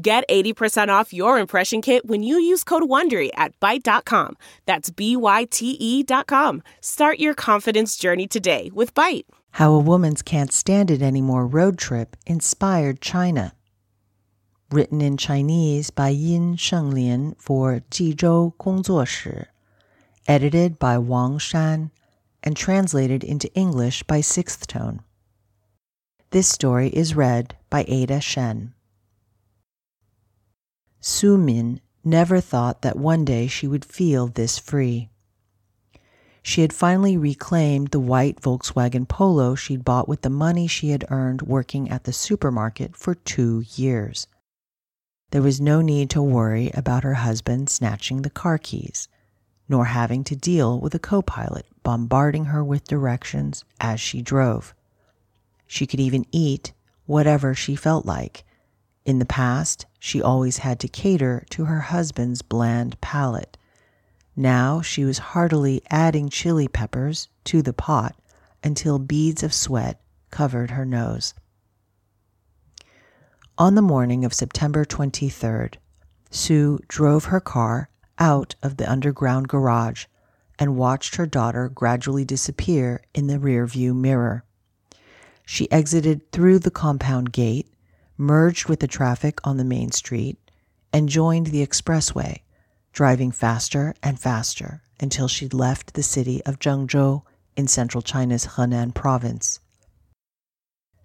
Get 80% off your impression kit when you use code WONDERY at Byte.com. That's B-Y-T-E dot com. Start your confidence journey today with Byte. How a Woman's Can't Stand It Anymore road trip inspired China. Written in Chinese by Yin Shenglin for Jizhou Gongzuoshi. Edited by Wang Shan and translated into English by Sixth Tone. This story is read by Ada Shen. Su Min never thought that one day she would feel this free. She had finally reclaimed the white Volkswagen Polo she'd bought with the money she had earned working at the supermarket for two years. There was no need to worry about her husband snatching the car keys, nor having to deal with a co pilot bombarding her with directions as she drove. She could even eat whatever she felt like. In the past, she always had to cater to her husband's bland palate. Now she was heartily adding chili peppers to the pot until beads of sweat covered her nose. On the morning of September 23rd, Su drove her car out of the underground garage and watched her daughter gradually disappear in the rearview mirror. She exited through the compound gate merged with the traffic on the main street, and joined the expressway, driving faster and faster until she'd left the city of Zhengzhou in central China's Henan province.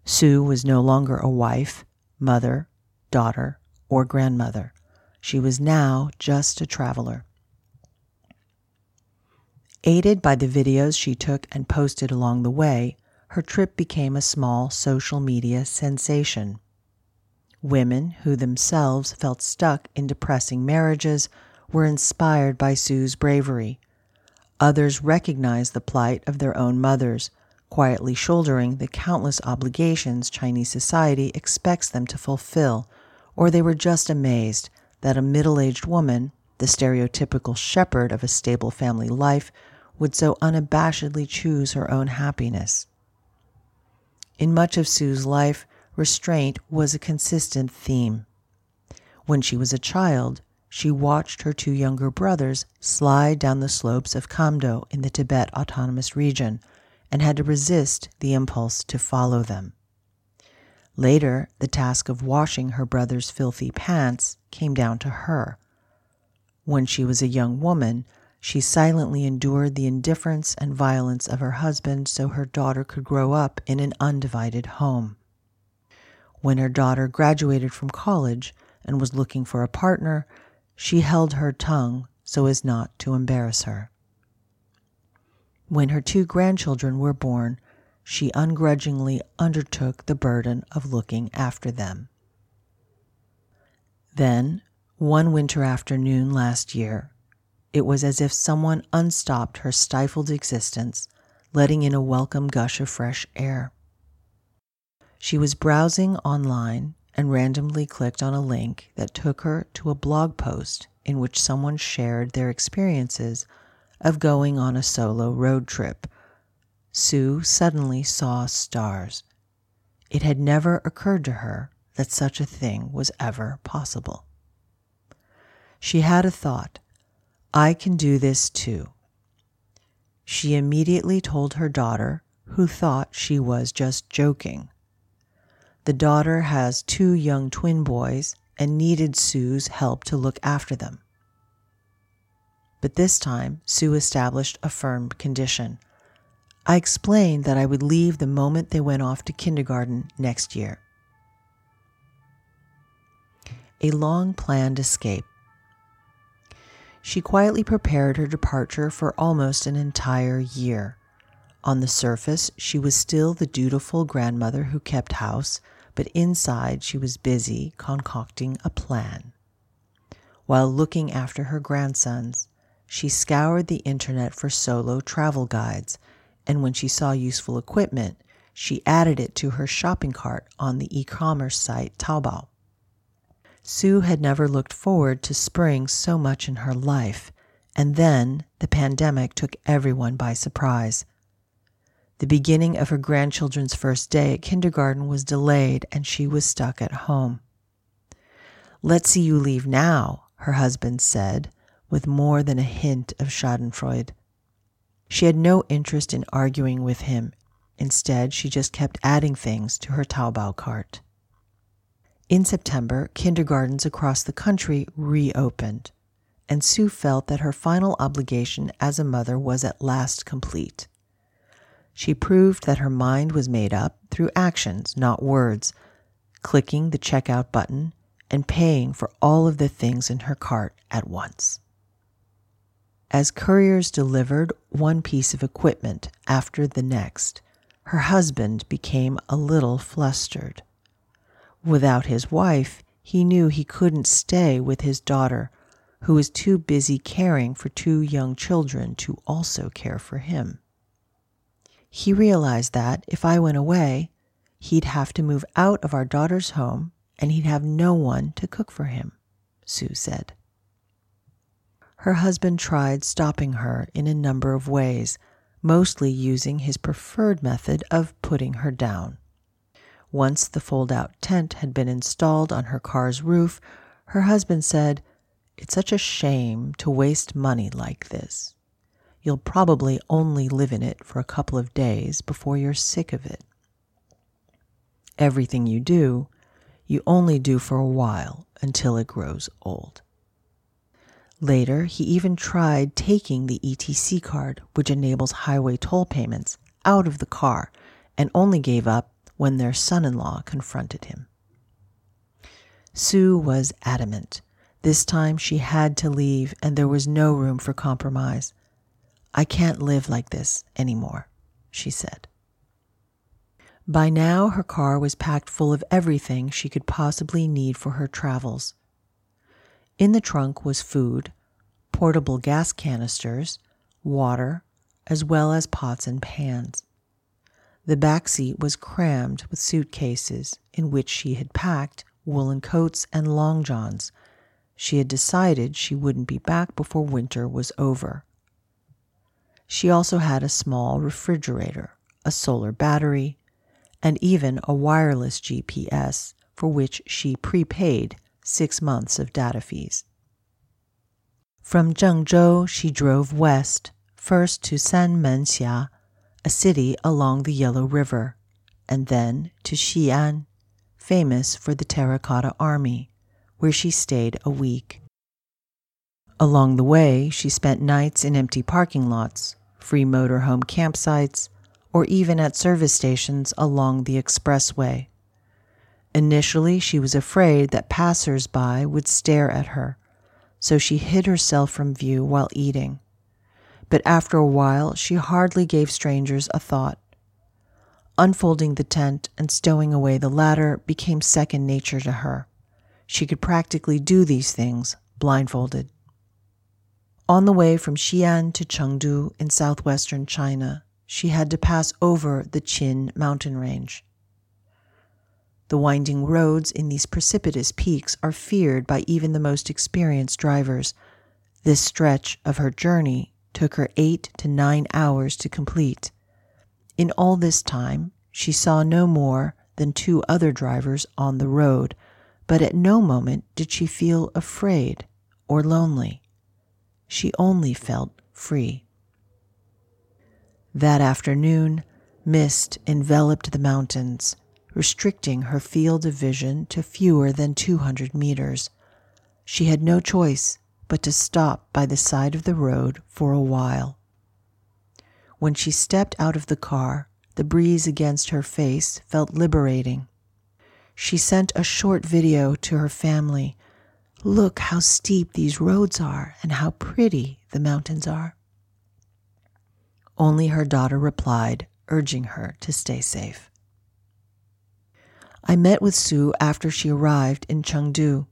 Su was no longer a wife, mother, daughter, or grandmother. She was now just a traveler. Aided by the videos she took and posted along the way, her trip became a small social media sensation. Women who themselves felt stuck in depressing marriages were inspired by Su's bravery. Others recognized the plight of their own mothers, quietly shouldering the countless obligations Chinese society expects them to fulfill, or they were just amazed that a middle aged woman, the stereotypical shepherd of a stable family life, would so unabashedly choose her own happiness. In much of Su's life, restraint was a consistent theme. When she was a child, she watched her two younger brothers slide down the slopes of Kamdo in the Tibet Autonomous Region and had to resist the impulse to follow them. Later, the task of washing her brother's filthy pants came down to her. When she was a young woman, she silently endured the indifference and violence of her husband so her daughter could grow up in an undivided home. When her daughter graduated from college and was looking for a partner, she held her tongue so as not to embarrass her. When her two grandchildren were born, she ungrudgingly undertook the burden of looking after them. Then, one winter afternoon last year, it was as if someone unstopped her stifled existence, letting in a welcome gush of fresh air. She was browsing online and randomly clicked on a link that took her to a blog post in which someone shared their experiences of going on a solo road trip. Su suddenly saw stars. It had never occurred to her that such a thing was ever possible. She had a thought I can do this too. She immediately told her daughter, who thought she was just joking. The daughter has two young twin boys and needed Su's help to look after them. But this time, Su established a firm condition. I explained that I would leave the moment they went off to kindergarten next year. A long planned escape. She quietly prepared her departure for almost an entire year. On the surface, she was still the dutiful grandmother who kept house, but inside she was busy concocting a plan. While looking after her grandsons, she scoured the internet for solo travel guides, and when she saw useful equipment, she added it to her shopping cart on the e commerce site Taobao. Su had never looked forward to spring so much in her life, and then the pandemic took everyone by surprise. The beginning of her grandchildren's first day at kindergarten was delayed, and she was stuck at home. Let's see you leave now, her husband said, with more than a hint of Schadenfreude. She had no interest in arguing with him. Instead, she just kept adding things to her Taobao cart. In September, kindergartens across the country reopened, and Su felt that her final obligation as a mother was at last complete. She proved that her mind was made up through actions, not words, clicking the checkout button and paying for all of the things in her cart at once. As couriers delivered one piece of equipment after the next, her husband became a little flustered. Without his wife, he knew he couldn't stay with his daughter, who was too busy caring for two young children to also care for him. He realized that if I went away, he'd have to move out of our daughter's home and he'd have no one to cook for him, Su said. Her husband tried stopping her in a number of ways, mostly using his preferred method of putting her down. Once the fold out tent had been installed on her car's roof, her husband said, It's such a shame to waste money like this. You'll probably only live in it for a couple of days before you're sick of it. Everything you do, you only do for a while until it grows old. Later, he even tried taking the ETC card, which enables highway toll payments, out of the car and only gave up when their son in law confronted him. Su was adamant. This time she had to leave, and there was no room for compromise. I can't live like this anymore, she said. By now, her car was packed full of everything she could possibly need for her travels. In the trunk was food, portable gas canisters, water, as well as pots and pans. The back seat was crammed with suitcases in which she had packed woolen coats and long johns. She had decided she wouldn't be back before winter was over. She also had a small refrigerator, a solar battery, and even a wireless GPS for which she prepaid six months of data fees. From Zhengzhou, she drove west, first to Sanmenxia, a city along the Yellow River, and then to Xi'an, famous for the Terracotta Army, where she stayed a week. Along the way, she spent nights in empty parking lots, free motorhome campsites, or even at service stations along the expressway. Initially, she was afraid that passers by would stare at her, so she hid herself from view while eating but after a while she hardly gave strangers a thought. Unfolding the tent and stowing away the ladder became second nature to her. She could practically do these things blindfolded. On the way from Xi'an to Chengdu in southwestern China, she had to pass over the Qin mountain range. The winding roads in these precipitous peaks are feared by even the most experienced drivers. This stretch of her journey took her eight to nine hours to complete. In all this time, she saw no more than two other drivers on the road, but at no moment did she feel afraid or lonely. She only felt free. That afternoon, mist enveloped the mountains, restricting her field of vision to fewer than 200 meters. She had no choice but to stop by the side of the road for a while. When she stepped out of the car, the breeze against her face felt liberating. She sent a short video to her family. Look how steep these roads are and how pretty the mountains are. Only her daughter replied, urging her to stay safe. I met with Su after she arrived in Chengdu.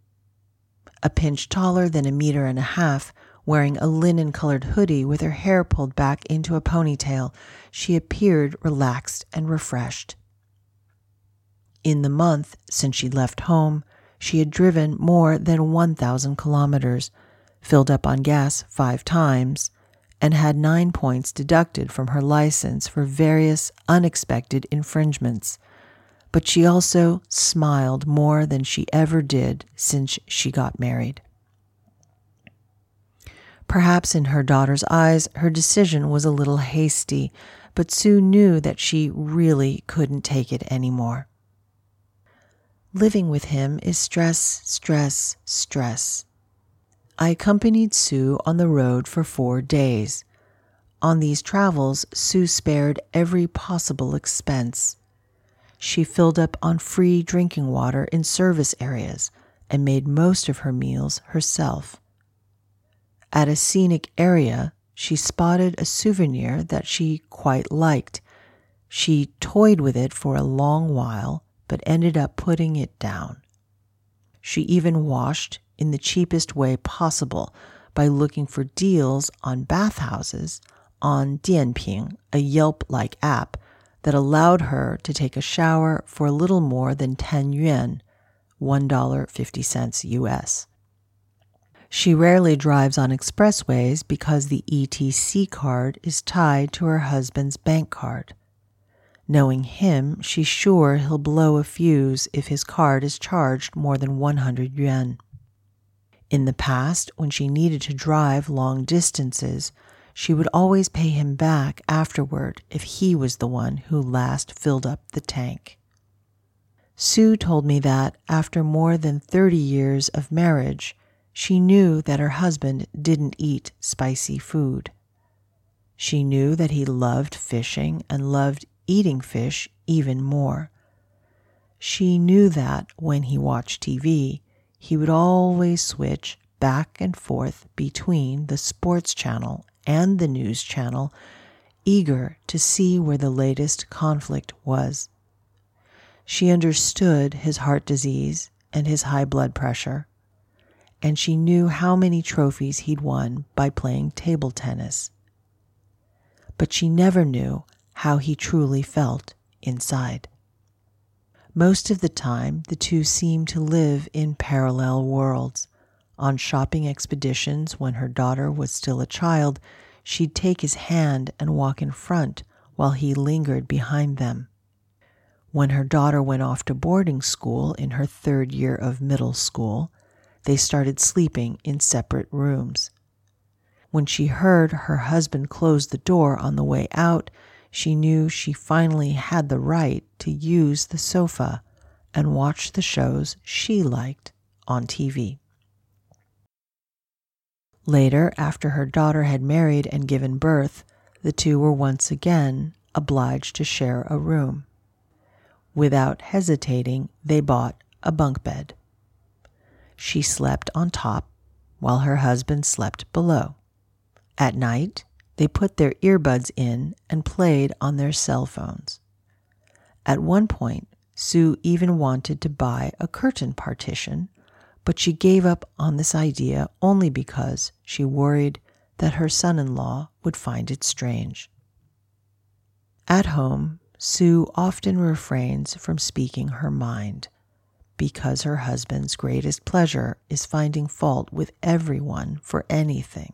a pinch taller than a meter and a half, wearing a linen colored hoodie with her hair pulled back into a ponytail, she appeared relaxed and refreshed. In the month since she left home, she had driven more than 1,000 kilometers, filled up on gas five times, and had nine points deducted from her license for various unexpected infringements. But she also smiled more than she ever did since she got married. Perhaps in her daughter's eyes, her decision was a little hasty, but Su knew that she really couldn't take it anymore. Living with him is stress, stress, stress. I accompanied Su on the road for four days. On these travels, Su spared every possible expense. She filled up on free drinking water in service areas and made most of her meals herself. At a scenic area, she spotted a souvenir that she quite liked. She toyed with it for a long while, but ended up putting it down. She even washed in the cheapest way possible by looking for deals on bathhouses on Dianping, a Yelp like app that allowed her to take a shower for a little more than 10 yuan, $1.50 US. She rarely drives on expressways because the ETC card is tied to her husband's bank card. Knowing him, she's sure he'll blow a fuse if his card is charged more than 100 yuan. In the past, when she needed to drive long distances, she would always pay him back afterward if he was the one who last filled up the tank. Su told me that after more than 30 years of marriage, she knew that her husband didn't eat spicy food. She knew that he loved fishing and loved eating fish even more. She knew that when he watched TV, he would always switch back and forth between the sports channel and the news channel, eager to see where the latest conflict was. She understood his heart disease and his high blood pressure and she knew how many trophies he'd won by playing table tennis. But she never knew how he truly felt inside. Most of the time, the two seemed to live in parallel worlds. On shopping expeditions when her daughter was still a child, she'd take his hand and walk in front while he lingered behind them. When her daughter went off to boarding school in her third year of middle school, they started sleeping in separate rooms. When she heard her husband close the door on the way out, she knew she finally had the right to use the sofa and watch the shows she liked on TV. Later, after her daughter had married and given birth, the two were once again obliged to share a room. Without hesitating, they bought a bunk bed. She slept on top while her husband slept below. At night, they put their earbuds in and played on their cell phones. At one point, Su even wanted to buy a curtain partition, but she gave up on this idea only because she worried that her son in law would find it strange. At home, Su often refrains from speaking her mind because her husband's greatest pleasure is finding fault with everyone for anything,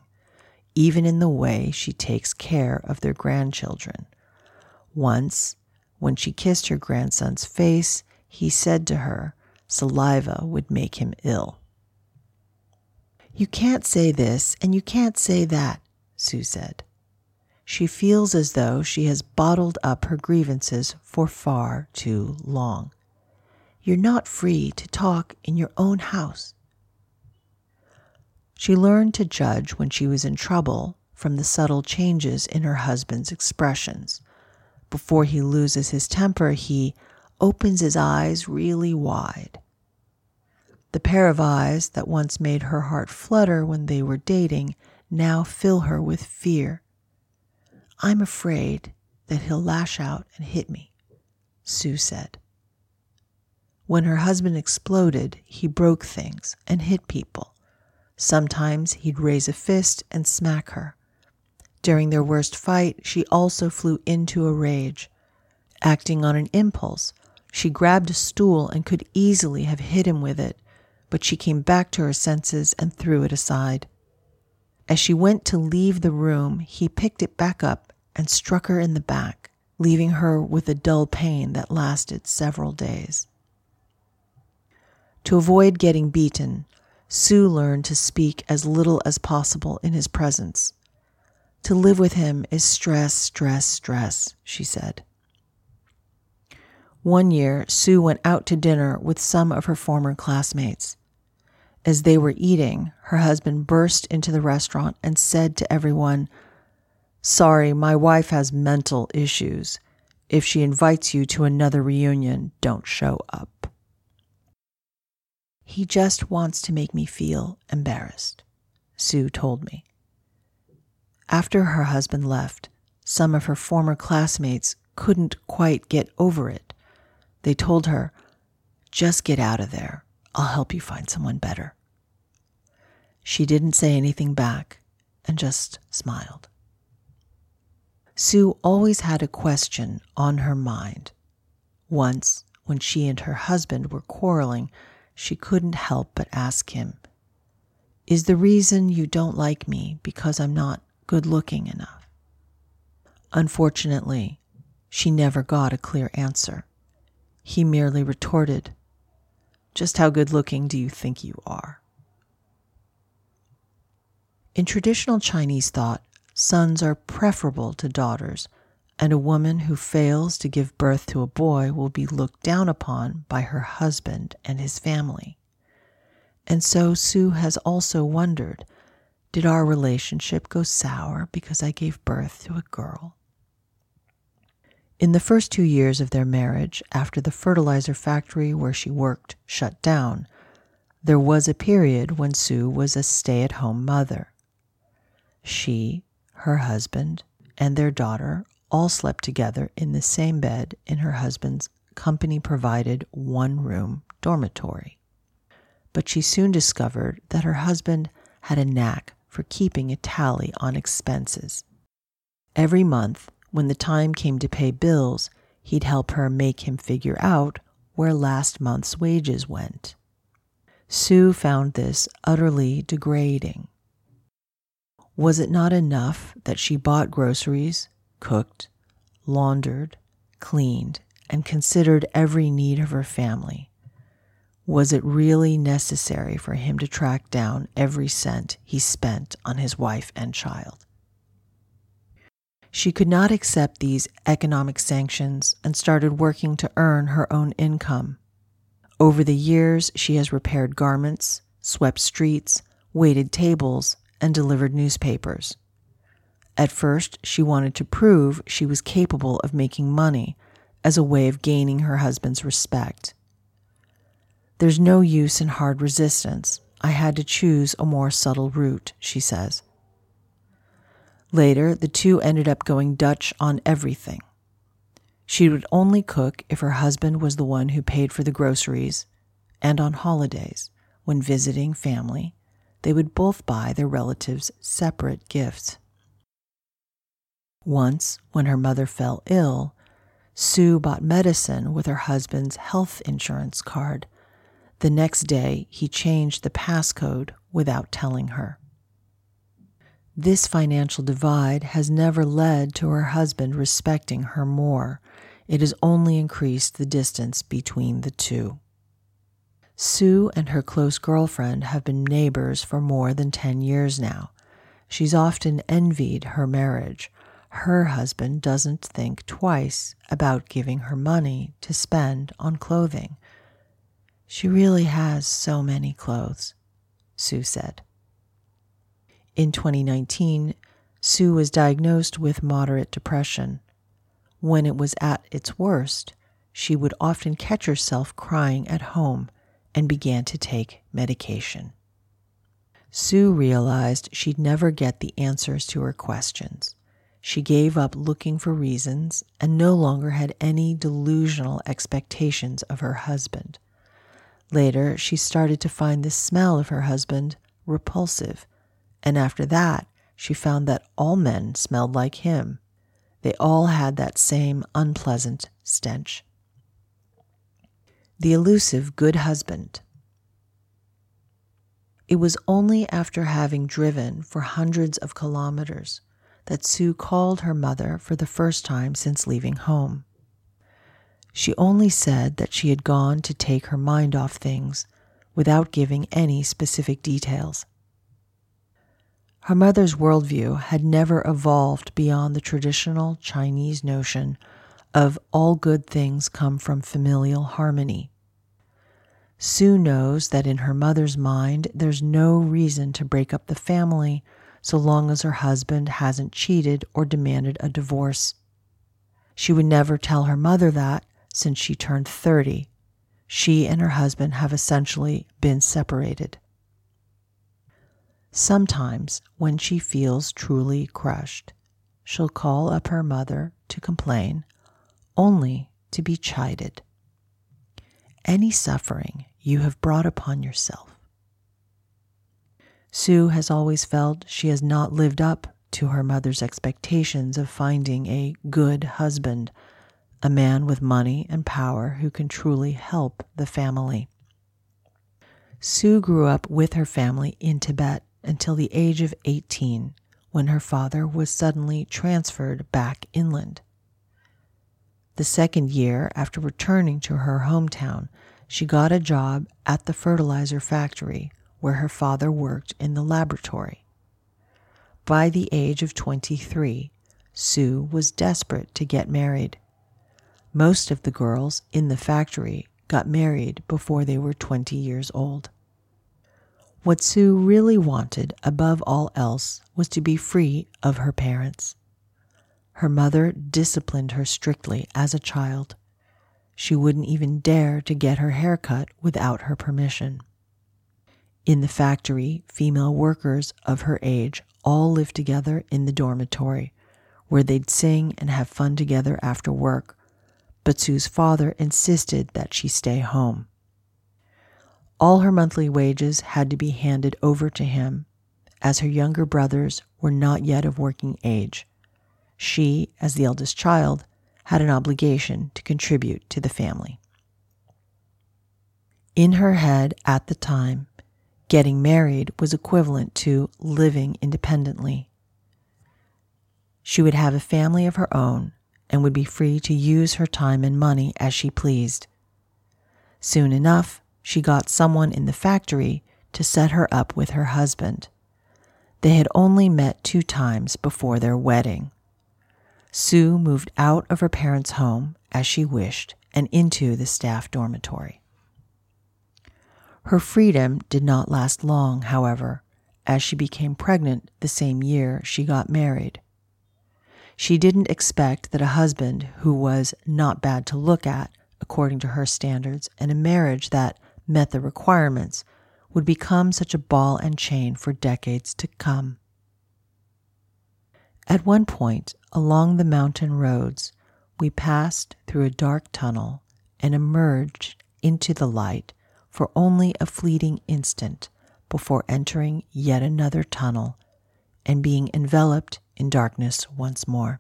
even in the way she takes care of their grandchildren. Once, when she kissed her grandson's face, he said to her, saliva would make him ill. You can't say this and you can't say that, Su said. She feels as though she has bottled up her grievances for far too long. You're not free to talk in your own house. She learned to judge when she was in trouble from the subtle changes in her husband's expressions. Before he loses his temper, he opens his eyes really wide. The pair of eyes that once made her heart flutter when they were dating now fill her with fear. I'm afraid that he'll lash out and hit me, Su said. When her husband exploded, he broke things and hit people, Sometimes he'd raise a fist and smack her. During their worst fight, she also flew into a rage. Acting on an impulse, she grabbed a stool and could easily have hit him with it, but she came back to her senses and threw it aside. As she went to leave the room, he picked it back up and struck her in the back, leaving her with a dull pain that lasted several days. To avoid getting beaten, Su learned to speak as little as possible in his presence. To live with him is stress, stress, stress, she said. One year, Su went out to dinner with some of her former classmates. As they were eating, her husband burst into the restaurant and said to everyone, Sorry, my wife has mental issues. If she invites you to another reunion, don't show up. He just wants to make me feel embarrassed, Su told me. After her husband left, some of her former classmates couldn't quite get over it. They told her, Just get out of there. I'll help you find someone better. She didn't say anything back and just smiled. Su always had a question on her mind. Once, when she and her husband were quarreling, she couldn't help but ask him, Is the reason you don't like me because I'm not good looking enough? Unfortunately, she never got a clear answer. He merely retorted, Just how good looking do you think you are? In traditional Chinese thought, sons are preferable to daughters and a woman who fails to give birth to a boy will be looked down upon by her husband and his family. And so Su has also wondered did our relationship go sour because I gave birth to a girl? In the first two years of their marriage, after the fertilizer factory where she worked shut down, there was a period when Su was a stay at home mother. She, her husband, and their daughter all slept together in the same bed in her husband's company provided one room dormitory. But she soon discovered that her husband had a knack for keeping a tally on expenses. Every month, when the time came to pay bills, he'd help her make him figure out where last month's wages went. Su found this utterly degrading. Was it not enough that she bought groceries, cooked, laundered, cleaned, and considered every need of her family. Was it really necessary for him to track down every cent he spent on his wife and child? She could not accept these economic sanctions and started working to earn her own income. Over the years, she has repaired garments, swept streets, waited tables, and delivered newspapers. At first, she wanted to prove she was capable of making money as a way of gaining her husband's respect. There's no use in hard resistance. I had to choose a more subtle route, she says. Later, the two ended up going Dutch on everything. She would only cook if her husband was the one who paid for the groceries, and on holidays, when visiting family, they would both buy their relatives separate gifts. Once, when her mother fell ill, Su bought medicine with her husband's health insurance card. The next day, he changed the passcode without telling her. This financial divide has never led to her husband respecting her more. It has only increased the distance between the two. Su and her close girlfriend have been neighbors for more than 10 years now. She's often envied her marriage her husband doesn't think twice about giving her money to spend on clothing. She really has so many clothes, Su said. In 2019, Su was diagnosed with moderate depression. When it was at its worst, she would often catch herself crying at home and began to take medication. Su realized she'd never get the answers to her questions. She gave up looking for reasons and no longer had any delusional expectations of her husband. Later, she started to find the smell of her husband repulsive, and after that, she found that all men smelled like him. They all had that same unpleasant stench. The elusive good husband. It was only after having driven for hundreds of kilometers that Su called her mother for the first time since leaving home. She only said that she had gone to take her mind off things without giving any specific details. Her mother's worldview had never evolved beyond the traditional Chinese notion of all good things come from familial harmony. Su knows that in her mother's mind, there's no reason to break up the family so long as her husband hasn't cheated or demanded a divorce. She would never tell her mother that since she turned 30. She and her husband have essentially been separated. Sometimes, when she feels truly crushed, she'll call up her mother to complain, only to be chided any suffering you have brought upon yourself. Su has always felt she has not lived up to her mother's expectations of finding a good husband, a man with money and power who can truly help the family. Su grew up with her family in Tibet until the age of 18 when her father was suddenly transferred back inland. The second year after returning to her hometown, she got a job at the fertilizer factory where her father worked in the laboratory. By the age of 23, Su was desperate to get married. Most of the girls in the factory got married before they were 20 years old. What Su really wanted above all else was to be free of her parents. Her mother disciplined her strictly as a child. She wouldn't even dare to get her hair cut without her permission. In the factory, female workers of her age all lived together in the dormitory, where they'd sing and have fun together after work. But Su's father insisted that she stay home. All her monthly wages had to be handed over to him, as her younger brothers were not yet of working age she, as the eldest child, had an obligation to contribute to the family. In her head at the time, getting married was equivalent to living independently. She would have a family of her own and would be free to use her time and money as she pleased. Soon enough, she got someone in the factory to set her up with her husband. They had only met two times before their wedding. Su moved out of her parents' home as she wished and into the staff dormitory. Her freedom did not last long, however, as she became pregnant the same year she got married. She didn't expect that a husband who was not bad to look at, according to her standards, and a marriage that met the requirements would become such a ball and chain for decades to come. At one point along the mountain roads, we passed through a dark tunnel and emerged into the light for only a fleeting instant before entering yet another tunnel and being enveloped in darkness once more.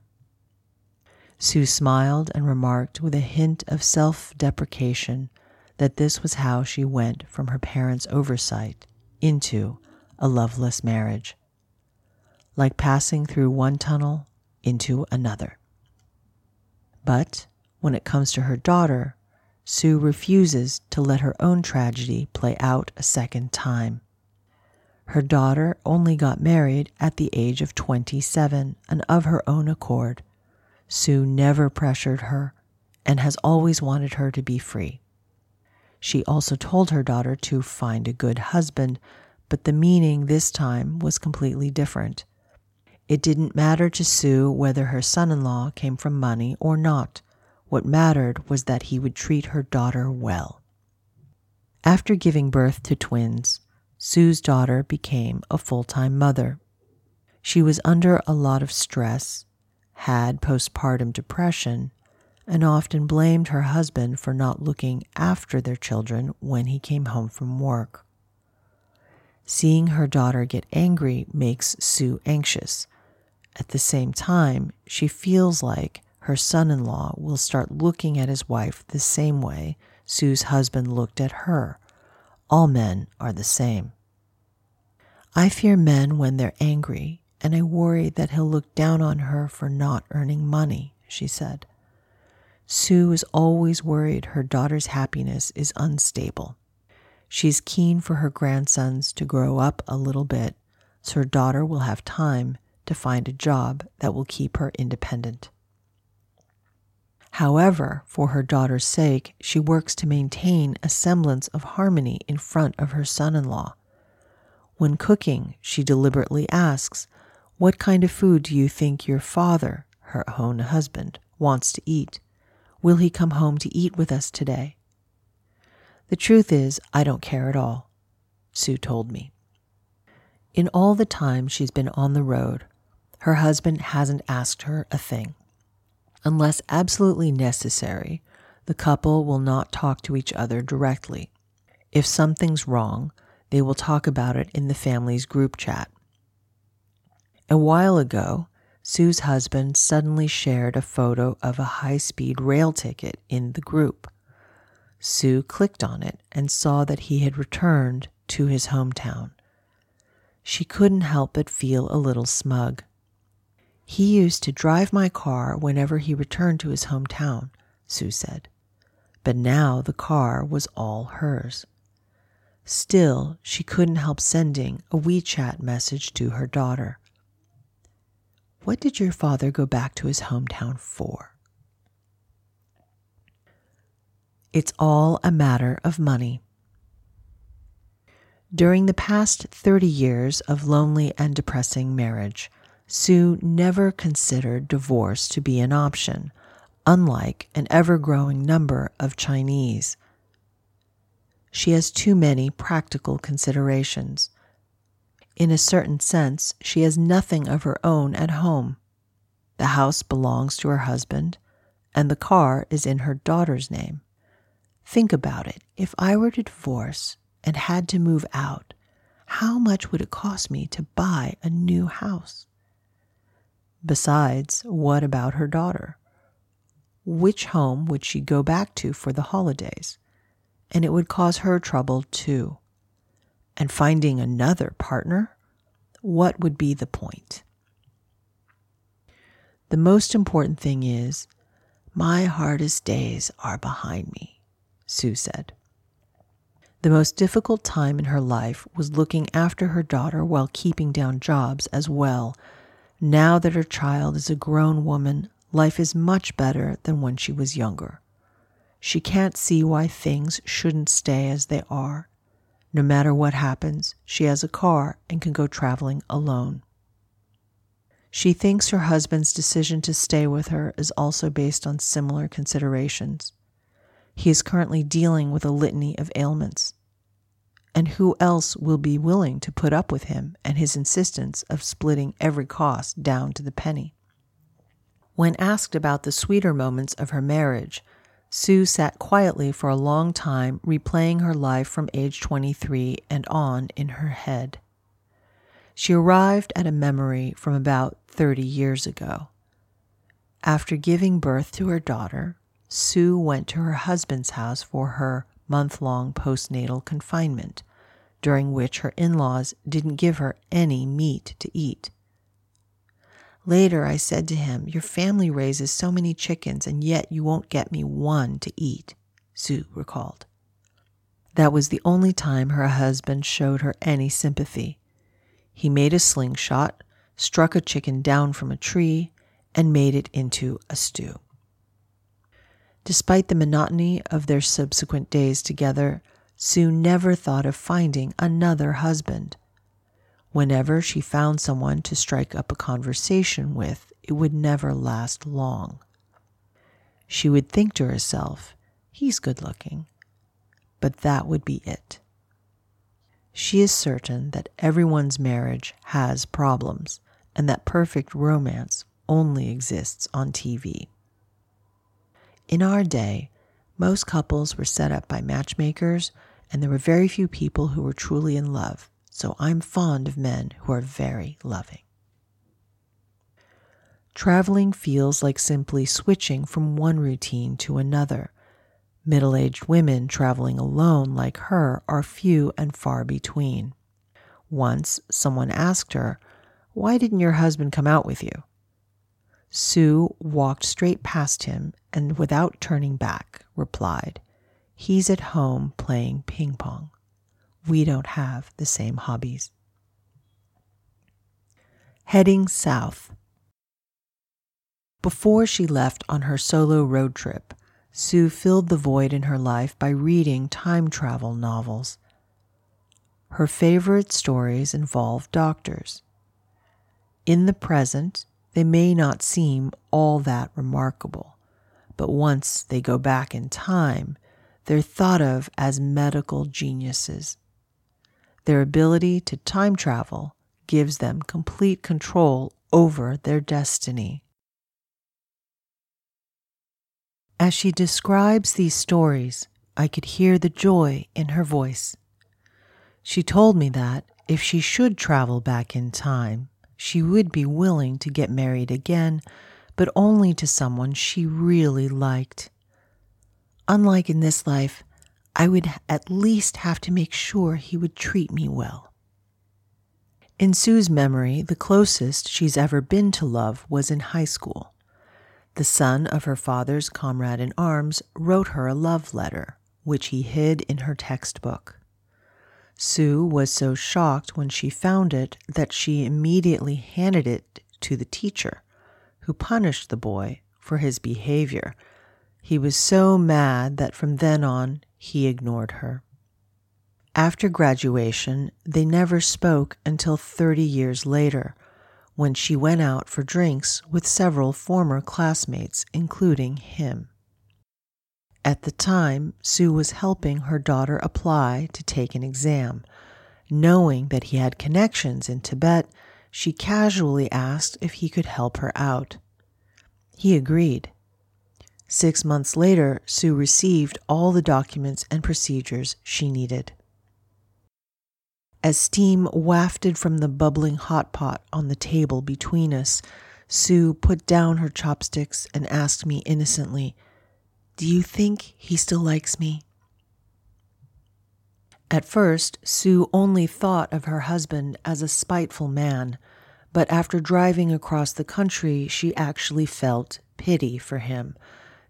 Su smiled and remarked with a hint of self deprecation that this was how she went from her parents' oversight into a loveless marriage like passing through one tunnel into another. But when it comes to her daughter, Su refuses to let her own tragedy play out a second time. Her daughter only got married at the age of 27 and of her own accord. Su never pressured her and has always wanted her to be free. She also told her daughter to find a good husband, but the meaning this time was completely different. It didn't matter to Sue whether her son in law came from money or not. What mattered was that he would treat her daughter well. After giving birth to twins, Su's daughter became a full time mother. She was under a lot of stress, had postpartum depression, and often blamed her husband for not looking after their children when he came home from work. Seeing her daughter get angry makes Su anxious. At the same time, she feels like her son in law will start looking at his wife the same way Su's husband looked at her. All men are the same. I fear men when they're angry, and I worry that he'll look down on her for not earning money, she said. Su is always worried her daughter's happiness is unstable. She's keen for her grandsons to grow up a little bit so her daughter will have time to find a job that will keep her independent. However, for her daughter's sake, she works to maintain a semblance of harmony in front of her son in law. When cooking, she deliberately asks, What kind of food do you think your father, her own husband, wants to eat? Will he come home to eat with us today? The truth is, I don't care at all, Su told me. In all the time she's been on the road, her husband hasn't asked her a thing. Unless absolutely necessary, the couple will not talk to each other directly. If something's wrong, they will talk about it in the family's group chat. A while ago, Su's husband suddenly shared a photo of a high speed rail ticket in the group. Su clicked on it and saw that he had returned to his hometown. She couldn't help but feel a little smug. He used to drive my car whenever he returned to his hometown, Su said. But now the car was all hers. Still, she couldn't help sending a WeChat message to her daughter. What did your father go back to his hometown for? It's all a matter of money. During the past 30 years of lonely and depressing marriage, Su never considered divorce to be an option, unlike an ever growing number of Chinese. She has too many practical considerations. In a certain sense, she has nothing of her own at home. The house belongs to her husband, and the car is in her daughter's name. Think about it. If I were to divorce and had to move out, how much would it cost me to buy a new house? Besides, what about her daughter? Which home would she go back to for the holidays? And it would cause her trouble too. And finding another partner? What would be the point? The most important thing is, my hardest days are behind me. Su said. The most difficult time in her life was looking after her daughter while keeping down jobs as well. Now that her child is a grown woman, life is much better than when she was younger. She can't see why things shouldn't stay as they are. No matter what happens, she has a car and can go traveling alone. She thinks her husband's decision to stay with her is also based on similar considerations. He is currently dealing with a litany of ailments. And who else will be willing to put up with him and his insistence of splitting every cost down to the penny? When asked about the sweeter moments of her marriage, Su sat quietly for a long time, replaying her life from age 23 and on in her head. She arrived at a memory from about 30 years ago. After giving birth to her daughter, Su went to her husband's house for her month long postnatal confinement, during which her in laws didn't give her any meat to eat. Later, I said to him, Your family raises so many chickens, and yet you won't get me one to eat, Su recalled. That was the only time her husband showed her any sympathy. He made a slingshot, struck a chicken down from a tree, and made it into a stew. Despite the monotony of their subsequent days together, Su never thought of finding another husband. Whenever she found someone to strike up a conversation with, it would never last long. She would think to herself, he's good looking, but that would be it. She is certain that everyone's marriage has problems and that perfect romance only exists on TV. In our day, most couples were set up by matchmakers, and there were very few people who were truly in love, so I'm fond of men who are very loving. Traveling feels like simply switching from one routine to another. Middle aged women traveling alone like her are few and far between. Once someone asked her, Why didn't your husband come out with you? Su walked straight past him and, without turning back, replied, He's at home playing ping pong. We don't have the same hobbies. Heading south. Before she left on her solo road trip, Su filled the void in her life by reading time travel novels. Her favorite stories involve doctors. In the present, they may not seem all that remarkable, but once they go back in time, they're thought of as medical geniuses. Their ability to time travel gives them complete control over their destiny. As she describes these stories, I could hear the joy in her voice. She told me that if she should travel back in time, she would be willing to get married again, but only to someone she really liked. Unlike in this life, I would at least have to make sure he would treat me well. In Su's memory, the closest she's ever been to love was in high school. The son of her father's comrade in arms wrote her a love letter, which he hid in her textbook. Su was so shocked when she found it that she immediately handed it to the teacher, who punished the boy for his behavior. He was so mad that from then on he ignored her. After graduation, they never spoke until 30 years later when she went out for drinks with several former classmates, including him. At the time, Su was helping her daughter apply to take an exam. Knowing that he had connections in Tibet, she casually asked if he could help her out. He agreed. Six months later, Su received all the documents and procedures she needed. As steam wafted from the bubbling hot pot on the table between us, Su put down her chopsticks and asked me innocently, Do you think he still likes me? At first, Su only thought of her husband as a spiteful man, but after driving across the country, she actually felt pity for him.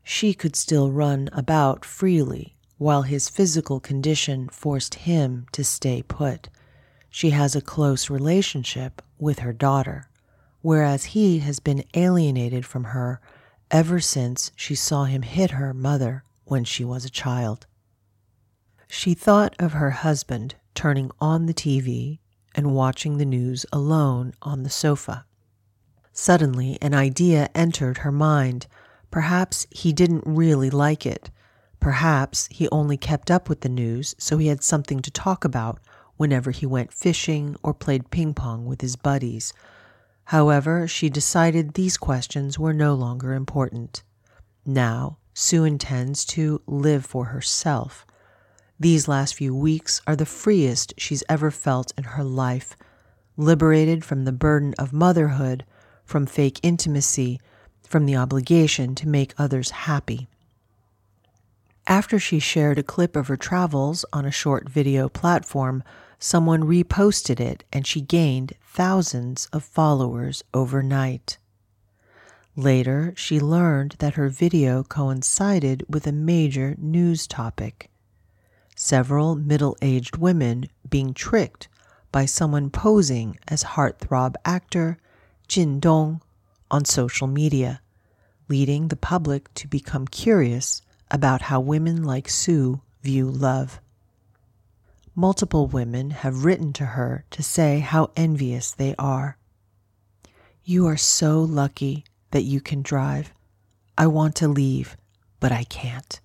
She could still run about freely, while his physical condition forced him to stay put. She has a close relationship with her daughter, whereas he has been alienated from her ever since she saw him hit her mother when she was a child. She thought of her husband turning on the TV and watching the news alone on the sofa. Suddenly, an idea entered her mind. Perhaps he didn't really like it. Perhaps he only kept up with the news so he had something to talk about whenever he went fishing or played ping pong with his buddies. However, she decided these questions were no longer important. Now, Su intends to live for herself. These last few weeks are the freest she's ever felt in her life, liberated from the burden of motherhood, from fake intimacy, from the obligation to make others happy. After she shared a clip of her travels on a short video platform, someone reposted it and she gained thousands of followers overnight. Later, she learned that her video coincided with a major news topic several middle aged women being tricked by someone posing as heartthrob actor Jin Dong on social media, leading the public to become curious about how women like Su view love. Multiple women have written to her to say how envious they are. You are so lucky that you can drive. I want to leave, but I can't.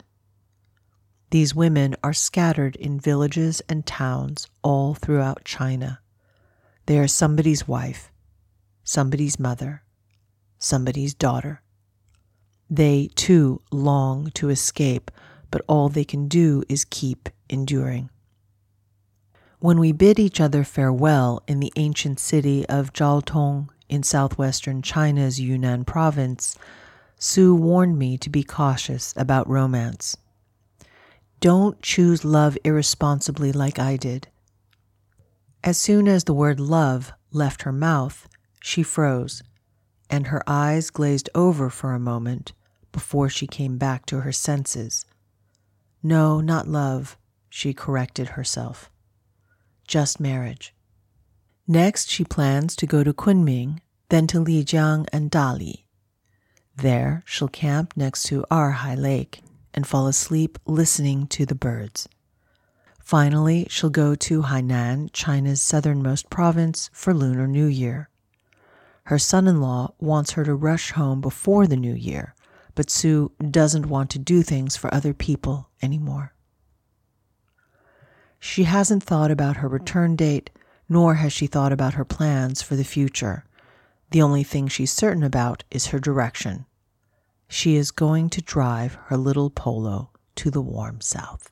These women are scattered in villages and towns all throughout China. They are somebody's wife, somebody's mother, somebody's daughter. They too long to escape, but all they can do is keep enduring. When we bid each other farewell in the ancient city of Jiaotong in southwestern China's Yunnan province, Su warned me to be cautious about romance. Don't choose love irresponsibly like I did. As soon as the word love left her mouth, she froze, and her eyes glazed over for a moment before she came back to her senses. No, not love, she corrected herself. Just marriage. Next, she plans to go to Kunming, then to Lijiang and Dali. There, she'll camp next to Erhai Lake and fall asleep listening to the birds. Finally, she'll go to Hainan, China's southernmost province, for Lunar New Year. Her son in law wants her to rush home before the new year, but Su doesn't want to do things for other people anymore. She hasn't thought about her return date, nor has she thought about her plans for the future. The only thing she's certain about is her direction. She is going to drive her little polo to the warm south.